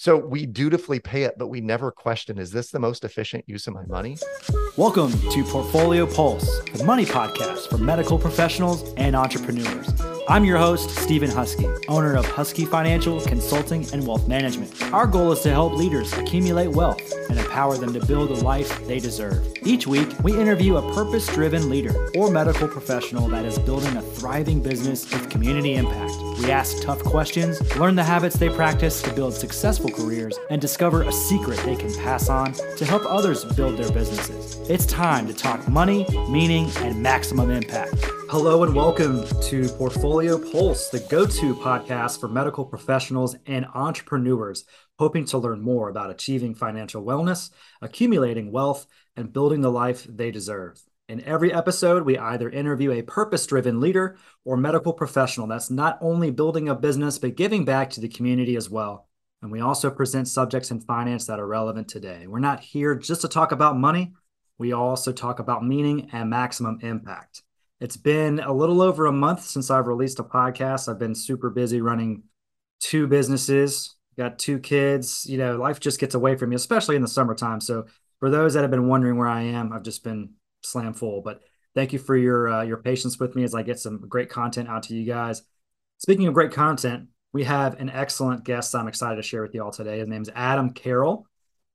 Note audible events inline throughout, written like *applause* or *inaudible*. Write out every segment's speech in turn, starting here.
So we dutifully pay it, but we never question is this the most efficient use of my money? Welcome to Portfolio Pulse, the money podcast for medical professionals and entrepreneurs. I'm your host, Stephen Husky, owner of Husky Financial Consulting and Wealth Management. Our goal is to help leaders accumulate wealth and empower them to build the life they deserve. Each week, we interview a purpose driven leader or medical professional that is building a thriving business with community impact. We ask tough questions, learn the habits they practice to build successful careers, and discover a secret they can pass on to help others build their businesses. It's time to talk money, meaning, and maximum impact. Hello and welcome to Portfolio Pulse, the go to podcast for medical professionals and entrepreneurs hoping to learn more about achieving financial wellness, accumulating wealth, and building the life they deserve. In every episode, we either interview a purpose driven leader or medical professional that's not only building a business, but giving back to the community as well. And we also present subjects in finance that are relevant today. We're not here just to talk about money, we also talk about meaning and maximum impact. It's been a little over a month since I've released a podcast. I've been super busy running two businesses, got two kids. You know, life just gets away from you, especially in the summertime. So, for those that have been wondering where I am, I've just been slam full. But thank you for your uh, your patience with me as I get some great content out to you guys. Speaking of great content, we have an excellent guest I'm excited to share with you all today. His name is Adam Carroll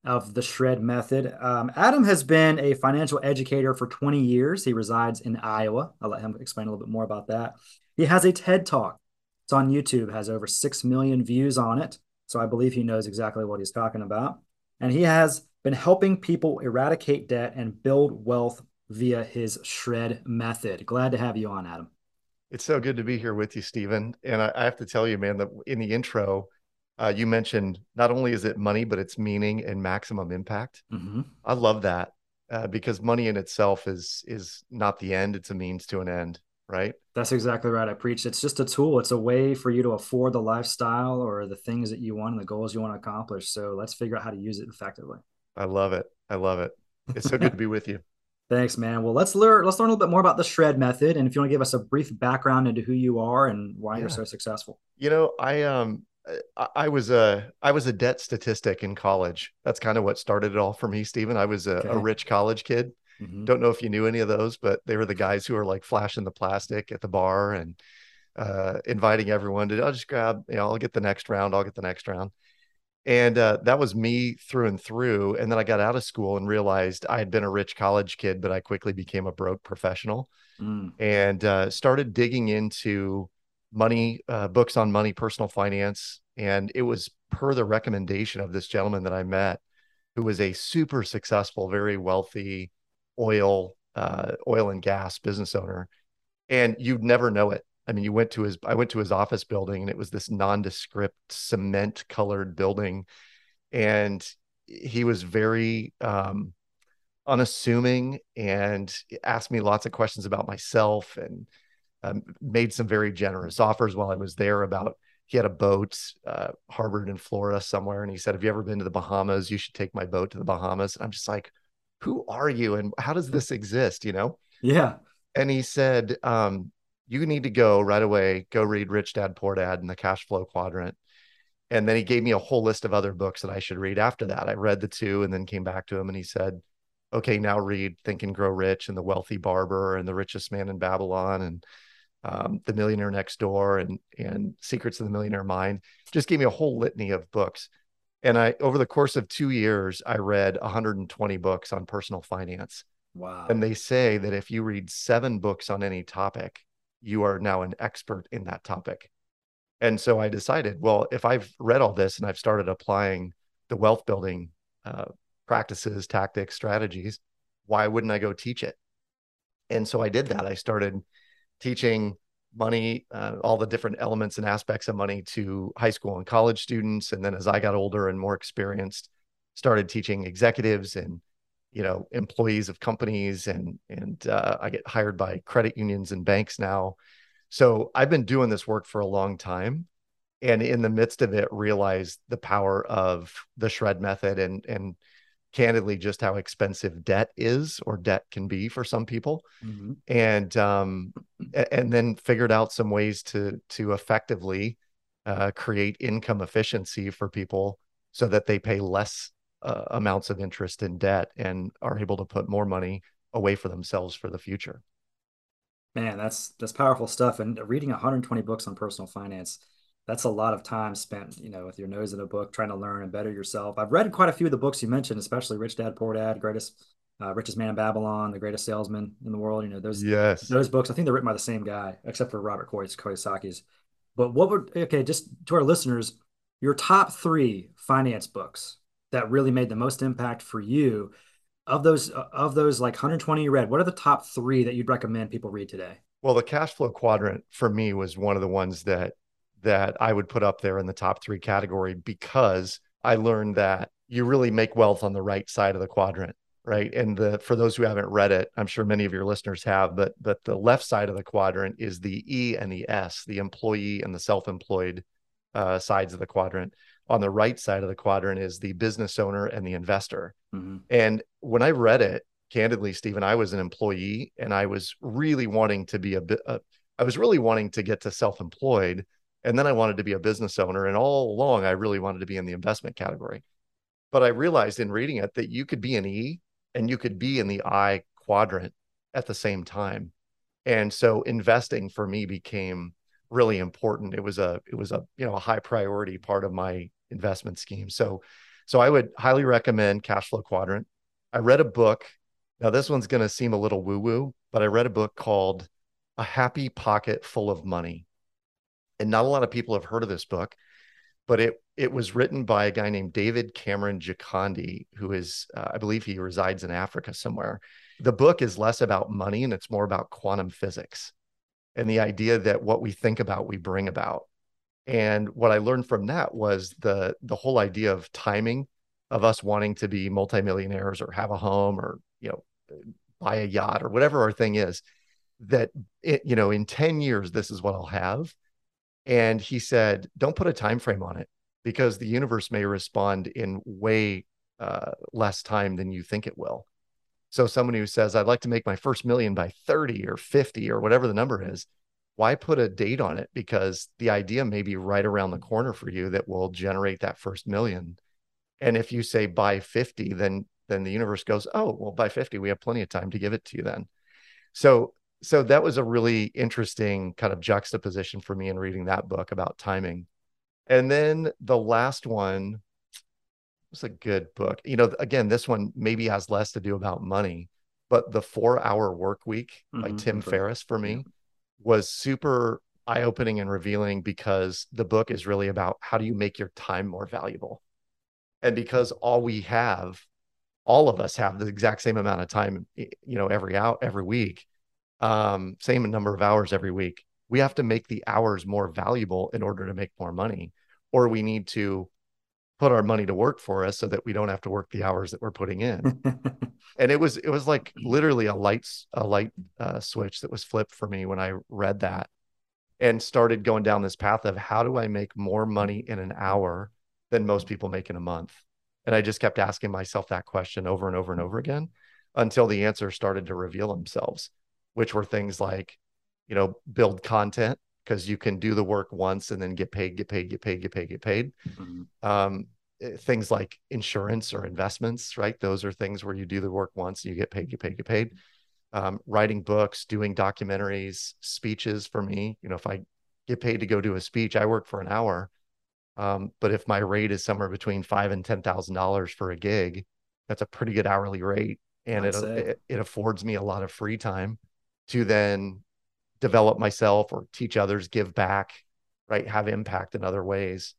of the Shred Method. Um, Adam has been a financial educator for 20 years. He resides in Iowa. I'll let him explain a little bit more about that. He has a TED Talk. It's on YouTube, has over 6 million views on it. So I believe he knows exactly what he's talking about. And he has been helping people eradicate debt and build wealth via his Shred Method. Glad to have you on, Adam. It's so good to be here with you, Stephen. And I, I have to tell you, man, that in the intro, uh, you mentioned not only is it money, but it's meaning and maximum impact. Mm-hmm. I love that uh, because money in itself is is not the end; it's a means to an end. Right. That's exactly right. I preach. It's just a tool. It's a way for you to afford the lifestyle or the things that you want and the goals you want to accomplish. So let's figure out how to use it effectively. I love it. I love it. It's so good to be with you. *laughs* Thanks, man. Well, let's learn. Let's learn a little bit more about the shred method, and if you want to give us a brief background into who you are and why yeah. you're so successful. You know, I um I was a I was a debt statistic in college. That's kind of what started it all for me, Stephen. I was a, okay. a rich college kid. Mm-hmm. Don't know if you knew any of those, but they were the guys who were like flashing the plastic at the bar and uh, inviting everyone to. I'll just grab, you know, I'll get the next round. I'll get the next round. And uh, that was me through and through. And then I got out of school and realized I had been a rich college kid, but I quickly became a broke professional mm. and uh, started digging into money uh, books on money, personal finance, and it was per the recommendation of this gentleman that I met, who was a super successful, very wealthy oil uh, oil and gas business owner, and you'd never know it. I mean, you went to his I went to his office building, and it was this nondescript cement colored building, and he was very um, unassuming and asked me lots of questions about myself and um, made some very generous offers while I was there about he had a boat uh, harbored in Florida somewhere, and he said, "Have you ever been to the Bahamas? You should take my boat to the Bahamas." And I'm just like, "Who are you, and how does this exist?" You know? Yeah. And he said, um, "You need to go right away. Go read Rich Dad Poor Dad and the Cash Flow Quadrant." And then he gave me a whole list of other books that I should read after that. I read the two, and then came back to him, and he said, "Okay, now read Think and Grow Rich and The Wealthy Barber and The Richest Man in Babylon and." Um, The Millionaire Next Door and and Secrets of the Millionaire Mind. Just gave me a whole litany of books. And I over the course of 2 years I read 120 books on personal finance. Wow. And they say that if you read 7 books on any topic, you are now an expert in that topic. And so I decided, well, if I've read all this and I've started applying the wealth building uh, practices, tactics, strategies, why wouldn't I go teach it? And so I did that. I started teaching money, uh, all the different elements and aspects of money to high school and college students. And then as I got older and more experienced, started teaching executives and you know employees of companies and and uh, I get hired by credit unions and banks now. So I've been doing this work for a long time, and in the midst of it, realized the power of the shred method and and candidly just how expensive debt is or debt can be for some people mm-hmm. and um and then figured out some ways to to effectively uh, create income efficiency for people so that they pay less uh, amounts of interest in debt and are able to put more money away for themselves for the future. Man, that's that's powerful stuff. And reading 120 books on personal finance, that's a lot of time spent, you know, with your nose in a book, trying to learn and better yourself. I've read quite a few of the books you mentioned, especially Rich Dad Poor Dad, Greatest uh, Richest Man in Babylon, The Greatest Salesman in the World. You know, those yes, those books. I think they're written by the same guy, except for Robert Kiyosaki's. But what would okay, just to our listeners, your top three finance books that really made the most impact for you of those of those like 120 you read what are the top three that you'd recommend people read today well the cash flow quadrant for me was one of the ones that that i would put up there in the top three category because i learned that you really make wealth on the right side of the quadrant right and the for those who haven't read it i'm sure many of your listeners have but but the left side of the quadrant is the e and the s the employee and the self-employed uh, sides of the quadrant on the right side of the quadrant is the business owner and the investor. Mm-hmm. And when I read it, candidly, Stephen, I was an employee and I was really wanting to be a bit, uh, I was really wanting to get to self employed. And then I wanted to be a business owner. And all along, I really wanted to be in the investment category. But I realized in reading it that you could be an E and you could be in the I quadrant at the same time. And so investing for me became really important. It was a it was a you know a high priority part of my investment scheme. So so I would highly recommend Cash Flow Quadrant. I read a book. Now this one's going to seem a little woo woo, but I read a book called A Happy Pocket Full of Money. And not a lot of people have heard of this book, but it it was written by a guy named David Cameron Gikandi, who is uh, I believe he resides in Africa somewhere. The book is less about money and it's more about quantum physics and the idea that what we think about we bring about and what i learned from that was the the whole idea of timing of us wanting to be multimillionaires or have a home or you know buy a yacht or whatever our thing is that it, you know in 10 years this is what i'll have and he said don't put a time frame on it because the universe may respond in way uh, less time than you think it will so someone who says, I'd like to make my first million by 30 or 50 or whatever the number is, why put a date on it? Because the idea may be right around the corner for you that will generate that first million. And if you say by 50, then then the universe goes, oh, well, by 50, we have plenty of time to give it to you then. So so that was a really interesting kind of juxtaposition for me in reading that book about timing. And then the last one was a good book. You know, again, this one maybe has less to do about money, but the four hour work week mm-hmm. by Tim. Ferriss for me was super eye opening and revealing because the book is really about how do you make your time more valuable. And because all we have, all of us have the exact same amount of time, you know, every out every week, um, same number of hours every week. We have to make the hours more valuable in order to make more money, or we need to put our money to work for us so that we don't have to work the hours that we're putting in. *laughs* and it was it was like literally a light a light uh, switch that was flipped for me when I read that and started going down this path of how do I make more money in an hour than most people make in a month. And I just kept asking myself that question over and over and over again until the answers started to reveal themselves, which were things like, you know, build content because you can do the work once and then get paid, get paid, get paid, get paid, get paid. Mm-hmm. Um, eh, things like insurance or investments, right? Those are things where you do the work once and you get paid, get paid, get paid. Um, writing books, doing documentaries, speeches for me. You know, if I get paid to go do a speech, I work for an hour. Um, but if my rate is somewhere between five and ten thousand dollars for a gig, that's a pretty good hourly rate, and it, it it affords me a lot of free time to then develop myself or teach others, give back, right? Have impact in other ways.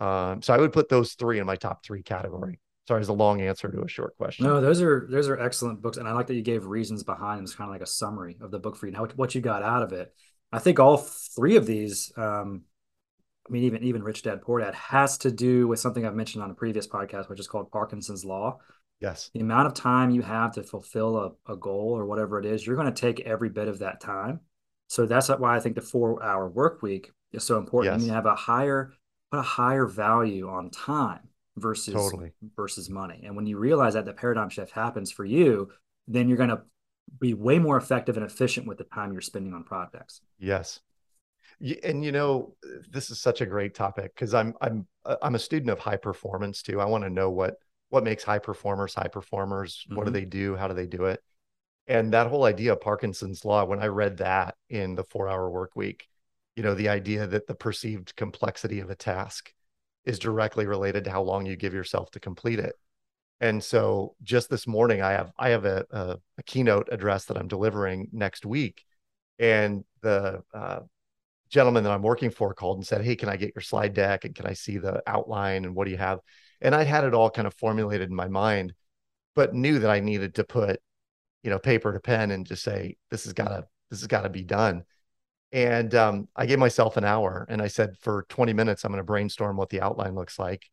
Um, so I would put those three in my top three category. Sorry, it's a long answer to a short question. No, those are those are excellent books, and I like that you gave reasons behind them. It's kind of like a summary of the book for you. Now, what you got out of it. I think all three of these, um, I mean, even even Rich Dad Poor Dad, has to do with something I've mentioned on a previous podcast, which is called Parkinson's Law. Yes. The amount of time you have to fulfill a, a goal or whatever it is, you're going to take every bit of that time so that's why I think the four hour work week is so important. Yes. You have a higher, put a higher value on time versus totally. versus money. And when you realize that the paradigm shift happens for you, then you're going to be way more effective and efficient with the time you're spending on projects. Yes. and you know, this is such a great topic because I'm I'm uh, I'm a student of high performance too. I want to know what what makes high performers high performers. Mm-hmm. What do mm-hmm. they do? How do they do it? And that whole idea of Parkinson's law, when I read that in the four hour work week, you know, the idea that the perceived complexity of a task is directly related to how long you give yourself to complete it. And so just this morning, I have I have a, a, a keynote address that I'm delivering next week, and the uh, gentleman that I'm working for called and said, "Hey, can I get your slide deck and can I see the outline and what do you have?" And I had it all kind of formulated in my mind, but knew that I needed to put, you know, paper to pen and just say, "This has got to this has got to be done." And um, I gave myself an hour and I said, for 20 minutes, I'm going to brainstorm what the outline looks like.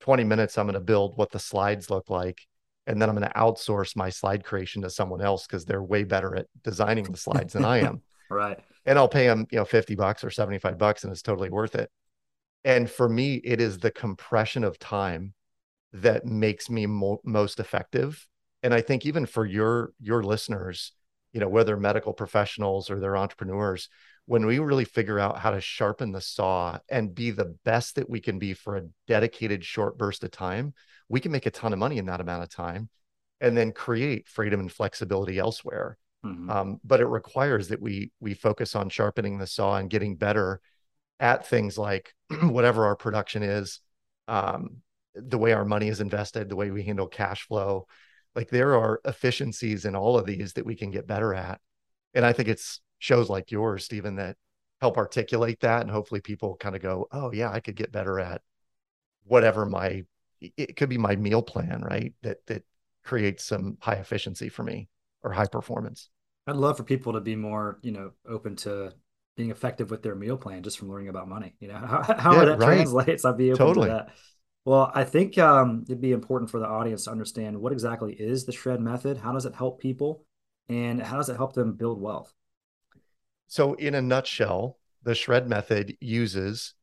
20 minutes, I'm going to build what the slides look like. And then I'm going to outsource my slide creation to someone else because they're way better at designing the slides than I am. *laughs* right. And I'll pay them, you know, 50 bucks or 75 bucks and it's totally worth it. And for me, it is the compression of time that makes me mo- most effective. And I think even for your your listeners, you know, whether medical professionals or they're entrepreneurs, when we really figure out how to sharpen the saw and be the best that we can be for a dedicated short burst of time, we can make a ton of money in that amount of time and then create freedom and flexibility elsewhere. Mm-hmm. Um, but it requires that we we focus on sharpening the saw and getting better at things like *clears throat* whatever our production is, um, the way our money is invested, the way we handle cash flow. Like there are efficiencies in all of these that we can get better at. And I think it's shows like yours, Stephen, that help articulate that. And hopefully people kind of go, oh, yeah, I could get better at whatever my, it could be my meal plan, right? That, that creates some high efficiency for me or high performance. I'd love for people to be more, you know, open to being effective with their meal plan just from learning about money. You know, *laughs* how, how yeah, that right. translates. *laughs* I'd be able totally. to that. Well, I think um, it'd be important for the audience to understand what exactly is the shred method. How does it help people, and how does it help them build wealth? So, in a nutshell, the shred method uses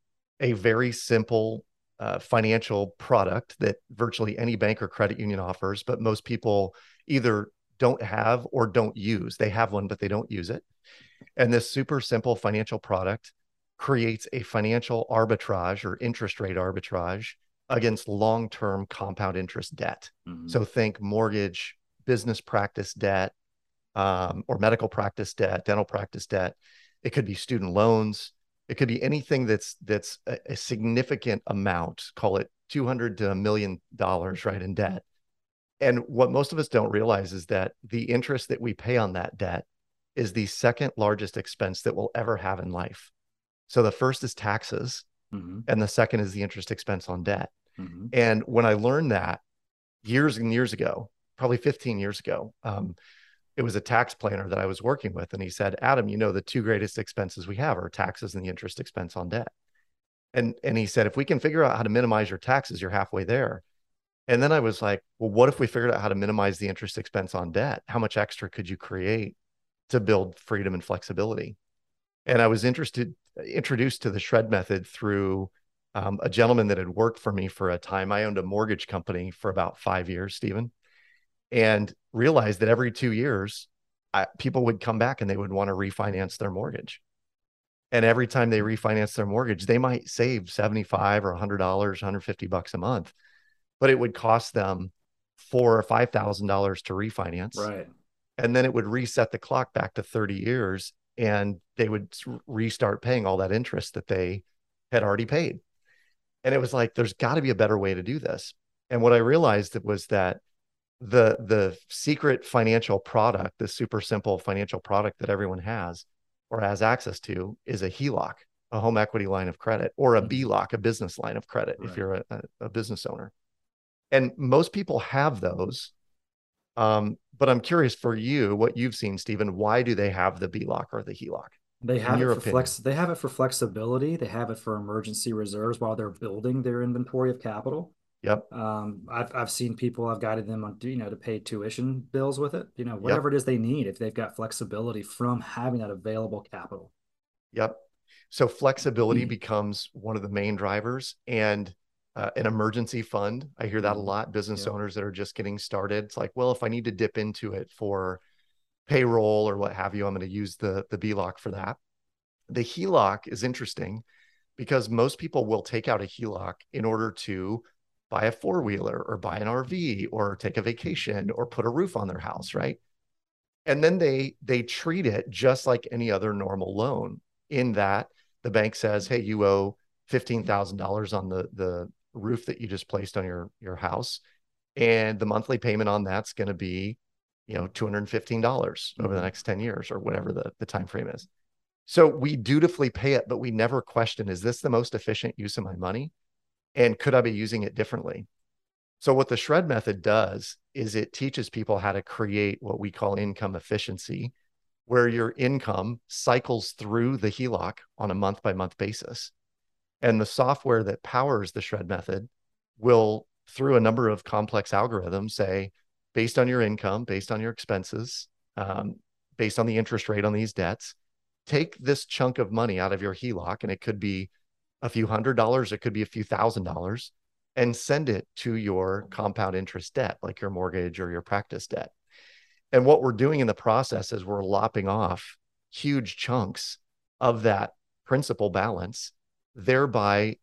a very simple uh, financial product that virtually any bank or credit union offers, but most people either don't have or don't use. They have one, but they don't use it. And this super simple financial product creates a financial arbitrage or interest rate arbitrage against long term compound interest debt. Mm-hmm. So, think mortgage, business practice debt, um, or medical practice debt, dental practice debt. It could be student loans. It could be anything that's that's a, a significant amount. Call it two hundred to a million dollars, right, in debt. And what most of us don't realize is that the interest that we pay on that debt is the second largest expense that we'll ever have in life. So the first is taxes, mm-hmm. and the second is the interest expense on debt. Mm-hmm. And when I learned that years and years ago, probably 15 years ago, um, it was a tax planner that I was working with. And he said, Adam, you know, the two greatest expenses we have are taxes and the interest expense on debt. And, and he said, if we can figure out how to minimize your taxes, you're halfway there. And then I was like, well, what if we figured out how to minimize the interest expense on debt? How much extra could you create to build freedom and flexibility? And I was interested, introduced to the shred method through um, a gentleman that had worked for me for a time. I owned a mortgage company for about five years, Stephen and realized that every two years, I, people would come back and they would want to refinance their mortgage. And every time they refinance their mortgage, they might save 75 or $100, 150 bucks a month, but it would cost them four or $5,000 to refinance. Right. And then it would reset the clock back to 30 years and they would restart paying all that interest that they had already paid. And it was like, there's got to be a better way to do this. And what I realized was that the the secret financial product, the super simple financial product that everyone has or has access to is a HELOC, a home equity line of credit, or a mm-hmm. BLOC, a business line of credit, right. if you're a, a, business owner. And most people have those. Um, but I'm curious for you, what you've seen, Stephen, why do they have the BLOC or the HELOC? They have it for opinion? flex. They have it for flexibility. They have it for emergency reserves while they're building their inventory of capital. Yep. Um, I've I've seen people. I've guided them on you know to pay tuition bills with it. You know whatever yep. it is they need if they've got flexibility from having that available capital. Yep. So flexibility mm-hmm. becomes one of the main drivers, and uh, an emergency fund. I hear that a mm-hmm. lot. Business yep. owners that are just getting started. It's like, well, if I need to dip into it for payroll or what have you, I'm going to use the the BLOC for that. The HELOC is interesting because most people will take out a HELOC in order to buy a four wheeler or buy an RV or take a vacation or put a roof on their house, right? And then they they treat it just like any other normal loan in that the bank says, "Hey, you owe $15,000 on the the roof that you just placed on your your house and the monthly payment on that's going to be you know $215 over the mm-hmm. next 10 years or whatever the, the time frame is. So we dutifully pay it but we never question is this the most efficient use of my money? And could i be using it differently? So what the shred method does is it teaches people how to create what we call income efficiency where your income cycles through the HELOC on a month by month basis and the software that powers the shred method will, through a number of complex algorithms, say, based on your income, based on your expenses, um, based on the interest rate on these debts, take this chunk of money out of your HELOC, and it could be a few hundred dollars, it could be a few thousand dollars, and send it to your compound interest debt, like your mortgage or your practice debt. And what we're doing in the process is we're lopping off huge chunks of that principal balance thereby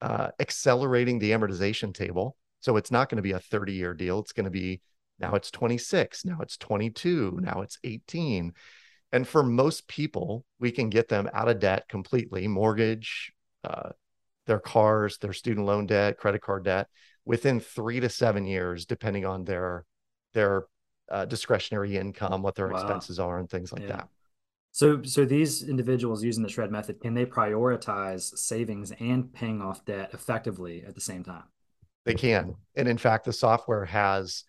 uh, accelerating the amortization table. So it's not going to be a 30 year deal. It's going to be now it's 26, now it's 22, now it's 18. And for most people, we can get them out of debt completely mortgage, uh, their cars, their student loan debt, credit card debt within three to seven years, depending on their their uh, discretionary income, what their wow. expenses are, and things like yeah. that. So, so these individuals using the shred method, can they prioritize savings and paying off debt effectively at the same time? They can, and in fact, the software has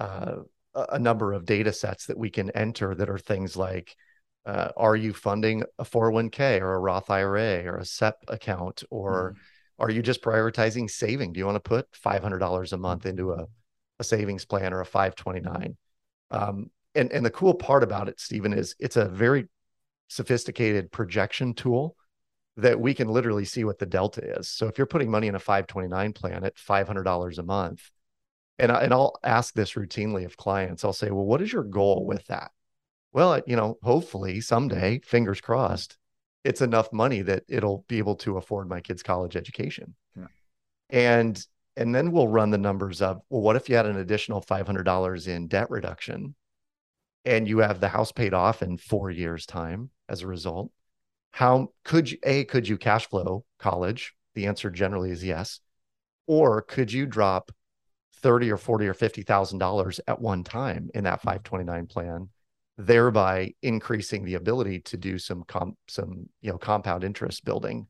uh, a number of data sets that we can enter that are things like uh, are you funding a 401k or a Roth IRA or a SEP account, or mm-hmm. are you just prioritizing saving? Do you want to put $500 a month into a, a savings plan or a 529? Um, and, and the cool part about it, Stephen, is it's a very sophisticated projection tool that we can literally see what the delta is. So if you're putting money in a 529 plan at $500 a month, and, I, and I'll ask this routinely of clients, I'll say, well, what is your goal with that? Well, you know, hopefully someday, fingers crossed, it's enough money that it'll be able to afford my kids' college education. Yeah. And and then we'll run the numbers of, well, what if you had an additional $500 in debt reduction and you have the house paid off in four years' time? as a result? How could you, A, could you cash flow college? The answer generally is yes. Or could you drop 30 or 40 or $50,000 at one time in that 529 plan, thereby increasing the ability to do some com- some you know compound interest building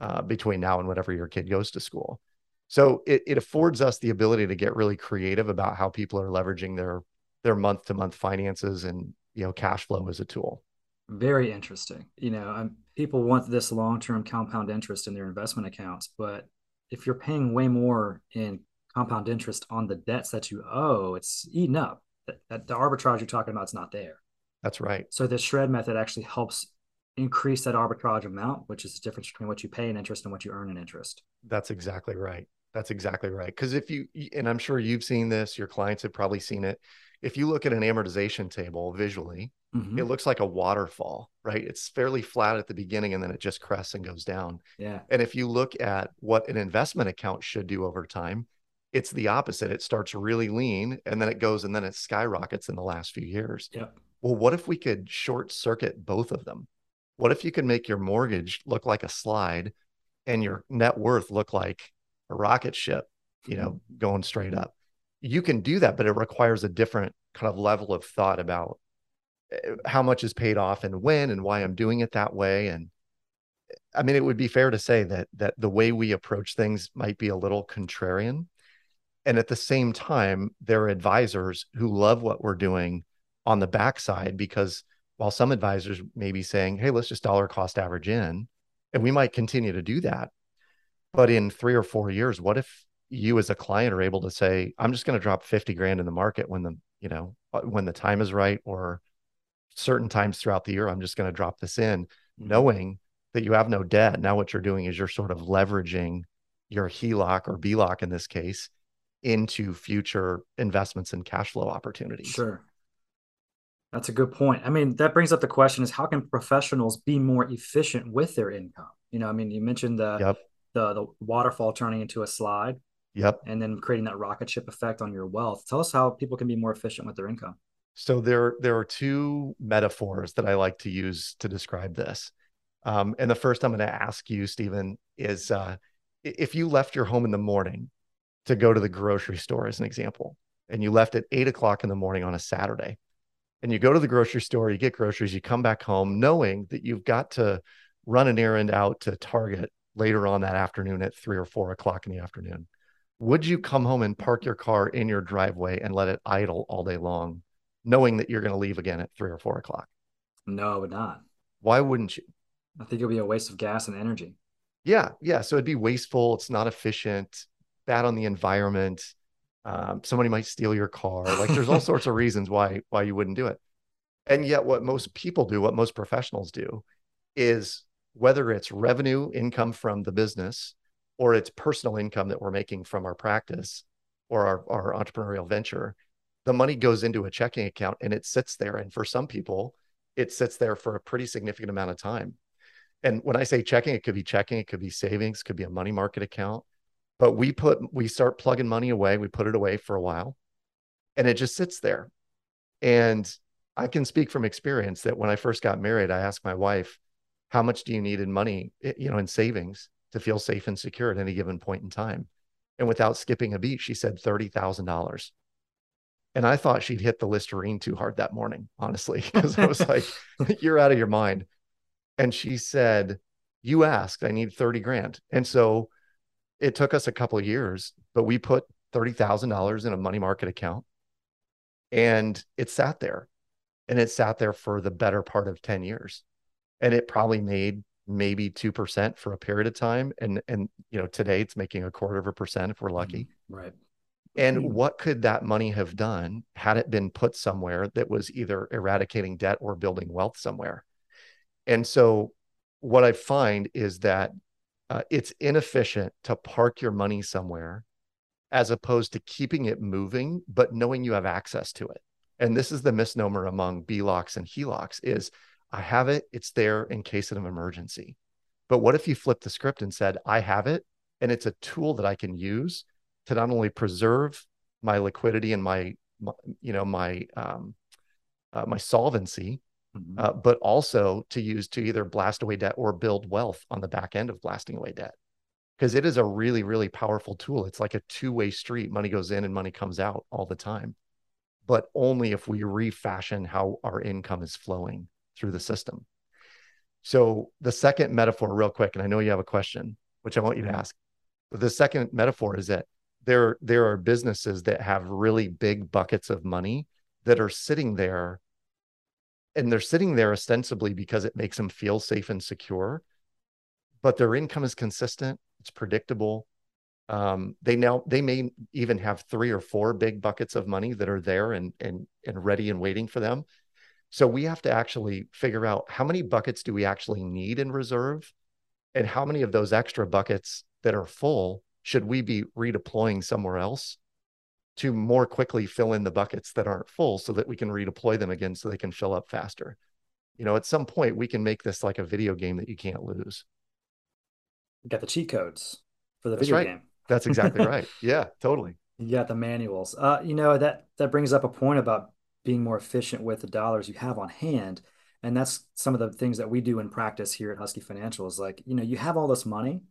uh, between now and whenever your kid goes to school. So it, it affords us the ability to get really creative about how people are leveraging their their month to month finances and you know cash flow as a tool. Very interesting. You know, um, people want this long term compound interest in their investment accounts, but if you're paying way more in compound interest on the debts that you owe, it's eaten up. That, that the arbitrage you're talking about is not there. That's right. So the shred method actually helps increase that arbitrage amount, which is the difference between what you pay in interest and what you earn in interest. That's exactly right. That's exactly right. Because if you, and I'm sure you've seen this, your clients have probably seen it. If you look at an amortization table visually, Mm-hmm. It looks like a waterfall, right? It's fairly flat at the beginning and then it just crests and goes down. Yeah. And if you look at what an investment account should do over time, it's the opposite. It starts really lean and then it goes and then it skyrockets in the last few years. Yeah. Well, what if we could short circuit both of them? What if you could make your mortgage look like a slide and your net worth look like a rocket ship, you know, mm-hmm. going straight up? You can do that, but it requires a different kind of level of thought about how much is paid off and when and why I'm doing it that way. And I mean, it would be fair to say that that the way we approach things might be a little contrarian. And at the same time, there are advisors who love what we're doing on the backside because while some advisors may be saying, hey, let's just dollar cost average in, and we might continue to do that. But in three or four years, what if you as a client are able to say, I'm just going to drop 50 grand in the market when the, you know, when the time is right or certain times throughout the year, I'm just going to drop this in, mm-hmm. knowing that you have no debt. Now, what you're doing is you're sort of leveraging your HELOC or BLOC in this case into future investments and cash flow opportunities. Sure. That's a good point. I mean, that brings up the question is how can professionals be more efficient with their income? You know, I mean, you mentioned the yep. The the waterfall turning into a slide. Yep. And then creating that rocket ship effect on your wealth. Tell us how people can be more efficient with their income. So there there are two metaphors that I like to use to describe this. Um, and the first I'm going to ask you, Stephen, is uh, if you left your home in the morning to go to the grocery store, as an example, and you left at eight o'clock in the morning on a Saturday, and you go to the grocery store, you get groceries, you come back home knowing that you've got to run an errand out to Target later on that afternoon at three or four o'clock in the afternoon. Would you come home and park your car in your driveway and let it idle all day long, knowing that you're going to leave again at three or four o'clock? No, I would not. Why wouldn't you? I think it would be a waste of gas and energy. Yeah, yeah. So it'd be wasteful. It's not efficient. Bad on the environment. Um, somebody might steal your car. Like there's all sorts of *laughs* reasons why why you wouldn't do it. And yet, what most people do, what most professionals do, is whether it's revenue income from the business or it's personal income that we're making from our practice or our, our entrepreneurial venture, the money goes into a checking account and it sits there. And for some people, it sits there for a pretty significant amount of time. And when I say checking, it could be checking, it could be savings, could be a money market account. But we put we start plugging money away, we put it away for a while, and it just sits there. And I can speak from experience that when I first got married, I asked my wife, "How much do you need in money, eh, you know, in savings to feel safe and secure at any given point in time?" And without skipping a beat, she said thirty thousand dollars. And I thought she'd hit the Listerine too hard that morning, honestly, *laughs* because I was like, *laughs* "You're out of your mind." And she said, You asked, I need 30 grand. And so it took us a couple years, but we put $30,000 in a money market account and it sat there and it sat there for the better part of 10 years. And it probably made maybe 2% for a period of time. And, and, you know, today it's making a quarter of a percent if we're lucky. Mm-hmm. Right. And what could that money have done had it been put somewhere that was either eradicating debt or building wealth somewhere? And so what I find is that uh, it's inefficient to park your money somewhere as opposed to keeping it moving, but knowing you have access to it. And this is the misnomer among BLOCs and HELOCs is I have it, it's there in case of an emergency. But what if you flip the script and said, I have it, and it's a tool that I can use to not only preserve my liquidity and my, my you know, my um, uh, my solvency, mm-hmm. uh, but also to use to either blast away debt or build wealth on the back end of blasting away debt. Because it is a really, really powerful tool. It's like a two way street. Money goes in and money comes out all the time, but only if we refashion how our income is flowing through the system. So, the second metaphor, real quick, and I know you have a question, which I want you to ask. The second metaphor is that there, there are businesses that have really big buckets of money that are sitting there and they're sitting there ostensibly because it makes them feel safe and secure but their income is consistent it's predictable um, they now they may even have three or four big buckets of money that are there and and and ready and waiting for them so we have to actually figure out how many buckets do we actually need in reserve and how many of those extra buckets that are full should we be redeploying somewhere else to more quickly fill in the buckets that aren't full so that we can redeploy them again so they can fill up faster. You know, at some point we can make this like a video game that you can't lose. You got the cheat codes for the That's video right. game. That's exactly *laughs* right. Yeah, totally. You got the manuals. Uh, you know, that that brings up a point about being more efficient with the dollars you have on hand. And that's some of the things that we do in practice here at Husky Financial is like, you know, you have all this money.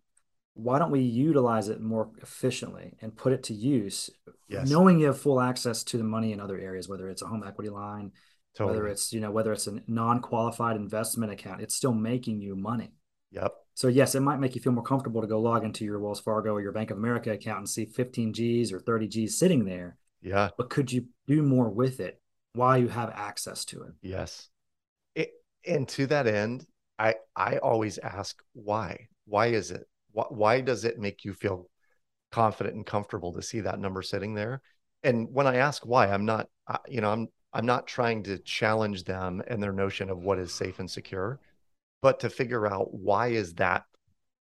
Why don't we utilize it more efficiently and put it to use? Yes. knowing you have full access to the money in other areas whether it's a home equity line totally. whether it's you know whether it's a non-qualified investment account it's still making you money. Yep. So yes it might make you feel more comfortable to go log into your wells fargo or your bank of america account and see 15 g's or 30 g's sitting there. Yeah. But could you do more with it while you have access to it yes it, and to that end i i always ask why why is it why does it make you feel confident and comfortable to see that number sitting there? And when I ask why, I'm not, you know, I'm I'm not trying to challenge them and their notion of what is safe and secure, but to figure out why is that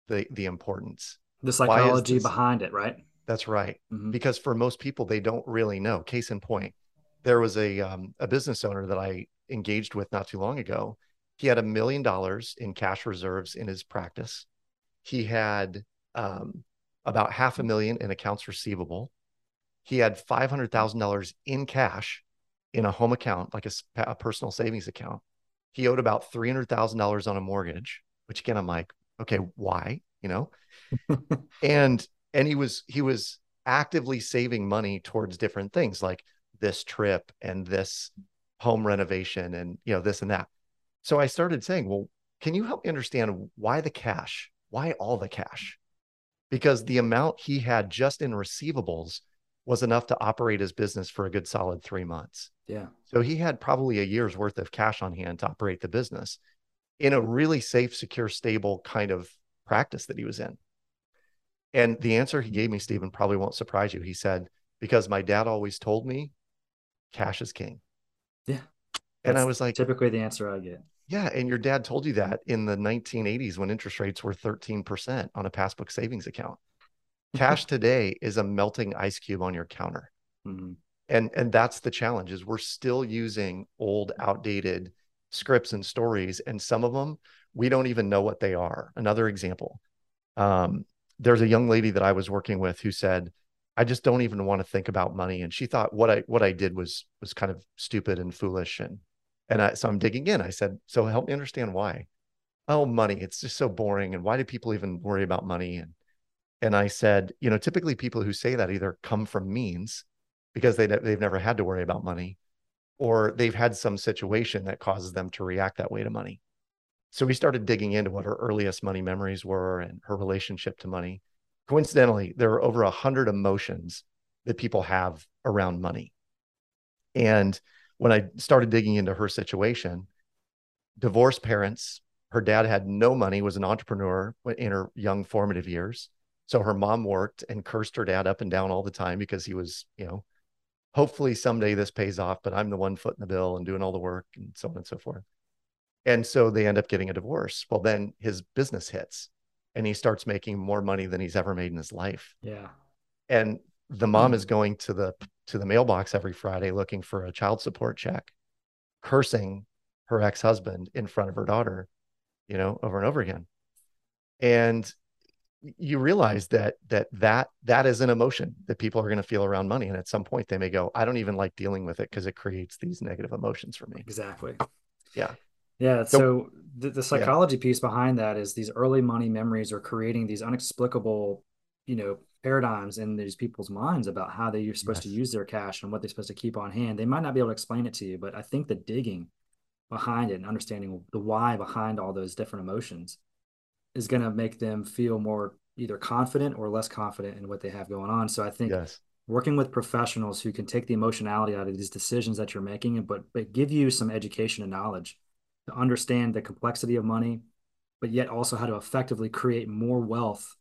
the the importance. The psychology behind it, right? That's right. Mm-hmm. Because for most people, they don't really know. Case in point, there was a um, a business owner that I engaged with not too long ago, he had a million dollars in cash reserves in his practice. He had um, about half a million in accounts receivable. He had $500,000 in cash in a home account, like a, a personal savings account. He owed about $300,000 on a mortgage, which again, I'm like, okay, why? You know? *laughs* and, and he was, he was actively saving money towards different things like this trip and this home renovation and, you know, this and that. So I started saying, well, can you help me understand why the cash? Why all the cash? Because the amount he had just in receivables was enough to operate his business for a good solid three months. Yeah. So he had probably a year's worth of cash on hand to operate the business in a really safe, secure, stable kind of practice that he was in. And the answer he gave me, Stephen, probably won't surprise you. He said, because my dad always told me cash is king. Yeah. And I was like, typically the answer I get. Yeah. And your dad told you that in the 1980s when interest rates were 13% on a passbook savings account. *laughs* Cash today is a melting ice cube on your counter. Mm-hmm. And and that's the challenge is we're still using old outdated scripts and stories and some of them we don't even know what they are. Another example. Um, there's a young lady that I was working with who said, I just don't even want to think about money. And she thought what I what I did was was kind of stupid and foolish. And and I so I'm digging in. I said, so help me understand why. Oh, money. It's just so boring. And why do people even worry about money? And and I said, you know, typically people who say that either come from means because they they've never had to worry about money, or they've had some situation that causes them to react that way to money. So we started digging into what her earliest money memories were and her relationship to money. Coincidentally, there are over a hundred emotions that people have around money. And when I started digging into her situation, divorced parents, her dad had no money, was an entrepreneur in her young formative years. So her mom worked and cursed her dad up and down all the time because he was, you know, hopefully someday this pays off, but I'm the one footing the bill and doing all the work and so on and so forth. And so they end up getting a divorce. Well, then his business hits and he starts making more money than he's ever made in his life. Yeah. And the mom mm. is going to the to the mailbox every Friday looking for a child support check, cursing her ex-husband in front of her daughter, you know, over and over again. And you realize that that that that is an emotion that people are going to feel around money and at some point they may go i don't even like dealing with it because it creates these negative emotions for me exactly yeah yeah so, the, the, psychology yeah. piece behind that is these early money memories are creating these inexplicable you know paradigms in these people's minds about how they're supposed yes. to use their cash and what they're supposed to keep on hand they might not be able to explain it to you but i think the digging behind it and understanding the why behind all those different emotions is going to make them feel more either confident or less confident in what they have going on. So I think yes. working with professionals who can take the emotionality out of these decisions that you're making, but but give you some education and knowledge to understand the complexity of money, but yet also how to effectively create more wealth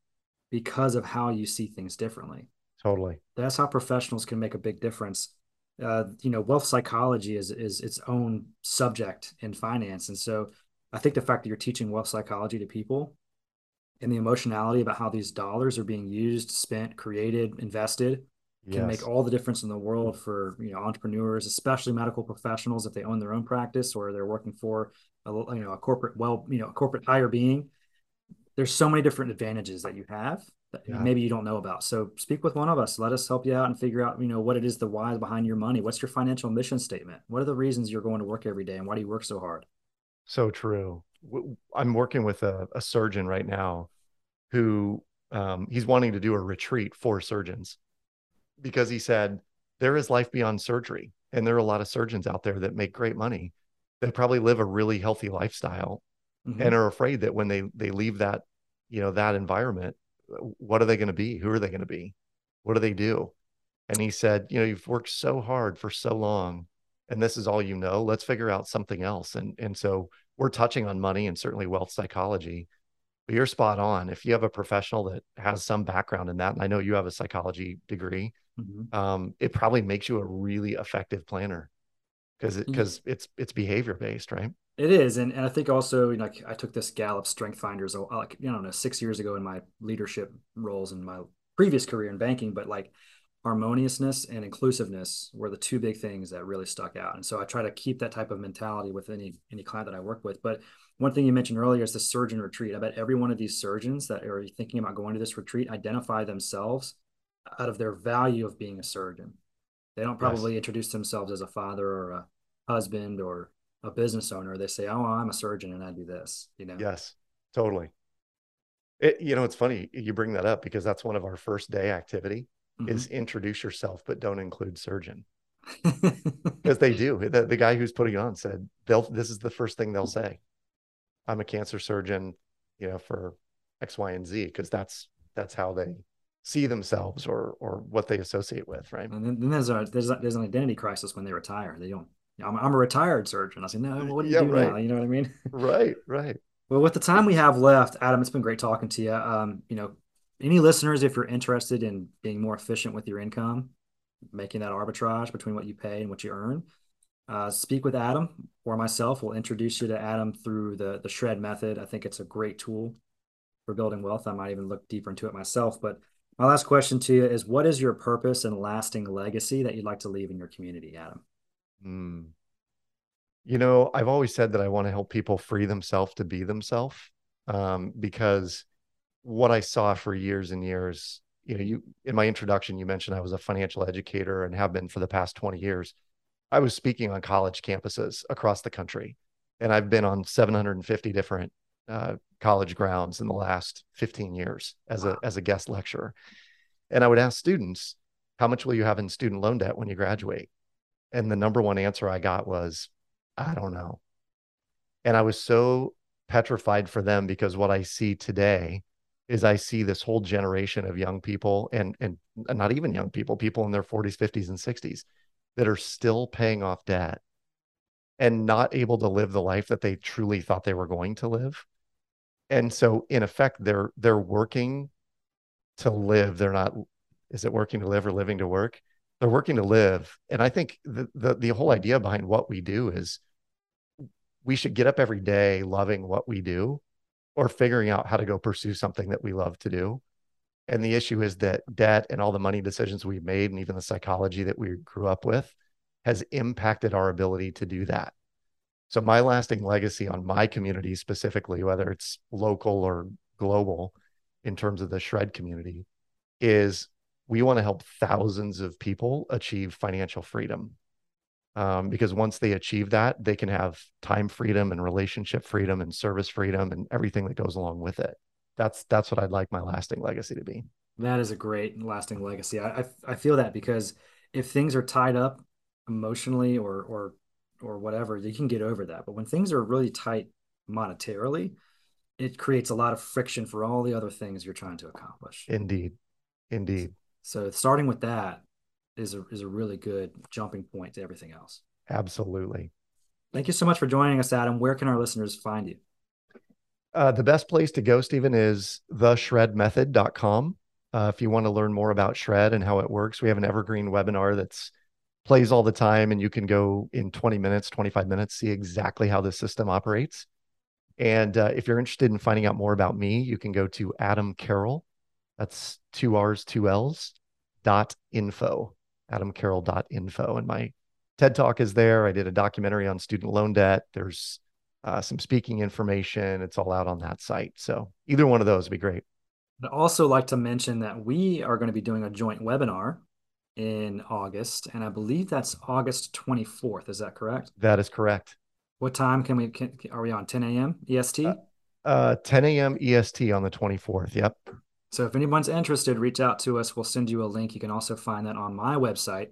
because of how you see things differently. Totally. That's how professionals can make a big difference. Uh, you know, wealth psychology is is its own subject in finance, and so I think the fact that you're teaching wealth psychology to people and the emotionality about how these dollars are being used, spent, created, invested can make all the difference in the world for you know entrepreneurs, especially medical professionals if they own their own practice or they're working for a you know a corporate well you know a corporate higher being. There's so many different advantages that you have that yeah. maybe you don't know about. So speak with one of us. Let us help you out and figure out you know what it is the why behind your money. What's your financial mission statement? What are the reasons you're going to work every day and why do you work so hard? So true. I'm working with a, a surgeon right now who um, he's wanting to do a retreat for surgeons because he said there is life beyond surgery. And there are a lot of surgeons out there that make great money that probably live a really healthy lifestyle mm-hmm. and are afraid that when they they leave that you know that environment what are they going to be who are they going to be what do they do and he said you know you've worked so hard for so long and this is all you know let's figure out something else and and so we're touching on money and certainly wealth psychology but you're spot on if you have a professional that has some background in that and i know you have a psychology degree mm-hmm. um, it probably makes you a really effective planner because it because it's it's behavior based right it is and, and i think also you know, like i took this gallup strength finders like you know six years ago in my leadership roles in my previous career in banking but like harmoniousness and inclusiveness were the two big things that really stuck out. And so I try to keep that type of mentality with any any client that I work with. But one thing you mentioned earlier is the surgeon retreat. I bet every one of these surgeons that are thinking about going to this retreat identify themselves out of their value of being a surgeon. They don't probably yes. introduce themselves as a father or a husband or a business owner. They say, "Oh, I'm a surgeon and I do this." You know. Yes, totally. It, you know, it's funny you bring that up because that's one of our first day activity mm-hmm. is introduce yourself, but don't include surgeon. *laughs* Because they do. The, the guy who's putting on said they'll this is the first thing they'll *laughs* say. I'm a cancer surgeon, you know, for X, Y, and Z, because that's that's how they see themselves or or what they associate with, right? And then, there's a there's a, there's an identity crisis when they retire. They don't. I'm, I'm a retired surgeon. I say, no, well, what do you yeah, do right. now? You know what I mean? *laughs* right, right. Well, with the time we have left, Adam, it's been great talking to you. Um, you know, any listeners, if you're interested in being more efficient with your income, making that arbitrage between what you pay and what you earn, uh, speak with Adam or myself. We'll introduce you to Adam through the the shred method. I think it's a great tool for building wealth. I might even look deeper into it myself. But my last question to you is: What is your purpose and lasting legacy that you'd like to leave in your community, Adam? Mm. You know, I've always said that I want to help people free themselves to be themselves um, because what I saw for years and years, you know, you in my introduction, you mentioned I was a financial educator and have been for the past 20 years. I was speaking on college campuses across the country, and I've been on 750 different uh, college grounds in the last 15 years as a as a guest lecturer. And I would ask students, "How much will you have in student loan debt when you graduate?" And the number one answer I got was, "I don't know." And I was so petrified for them because what I see today is I see this whole generation of young people and and not even young people, people in their 40s, 50s, and 60s that are still paying off debt and not able to live the life that they truly thought they were going to live. And so in effect, they're they're working to live. They're not is it working to live or living to work? They're working to live. And I think the the, the whole idea behind what we do is we should get up every day loving what we do or figuring out how to go pursue something that we love to do. And the issue is that debt and all the money decisions we've made, and even the psychology that we grew up with, has impacted our ability to do that. So, my lasting legacy on my community specifically, whether it's local or global in terms of the shred community, is we want to help thousands of people achieve financial freedom um, because once they achieve that, they can have time freedom and relationship freedom and service freedom and everything that goes along with it. That's that's what I'd like my lasting legacy to be. That is a great lasting legacy. I I, I feel that because if things are tied up emotionally or or or whatever, you can get over that. But when things are really tight monetarily, it creates a lot of friction for all the other things you're trying to accomplish. Indeed, indeed. So starting with that is a is a really good jumping point to everything else. Absolutely. Thank you so much for joining us, Adam. Where can our listeners find you? Uh, the best place to go, Stephen, is theshredmethod.com. Uh, if you want to learn more about Shred and how it works, we have an evergreen webinar that's plays all the time, and you can go in 20 minutes, 25 minutes, see exactly how the system operates. And uh, if you're interested in finding out more about me, you can go to Adam Carroll. That's two R's, two L's dot info adamcarroll.info. And my TED talk is there. I did a documentary on student loan debt. There's uh, some speaking information. It's all out on that site. So either one of those would be great. I'd also like to mention that we are going to be doing a joint webinar in August, and I believe that's August 24th. Is that correct? That is correct. What time can we? Can, are we on 10 a.m. EST? Uh, uh, 10 a.m. EST on the 24th. Yep. So if anyone's interested, reach out to us. We'll send you a link. You can also find that on my website,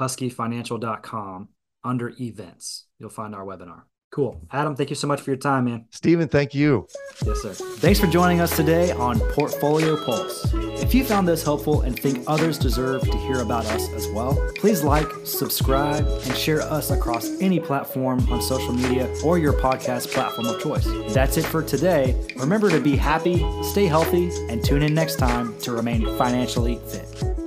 huskyfinancial.com under events. You'll find our webinar. Cool. Adam, thank you so much for your time, man. Stephen, thank you. Yes, sir. Thanks for joining us today on Portfolio Pulse. If you found this helpful and think others deserve to hear about us as well, please like, subscribe, and share us across any platform on social media or your podcast platform of choice. That's it for today. Remember to be happy, stay healthy, and tune in next time to remain financially fit.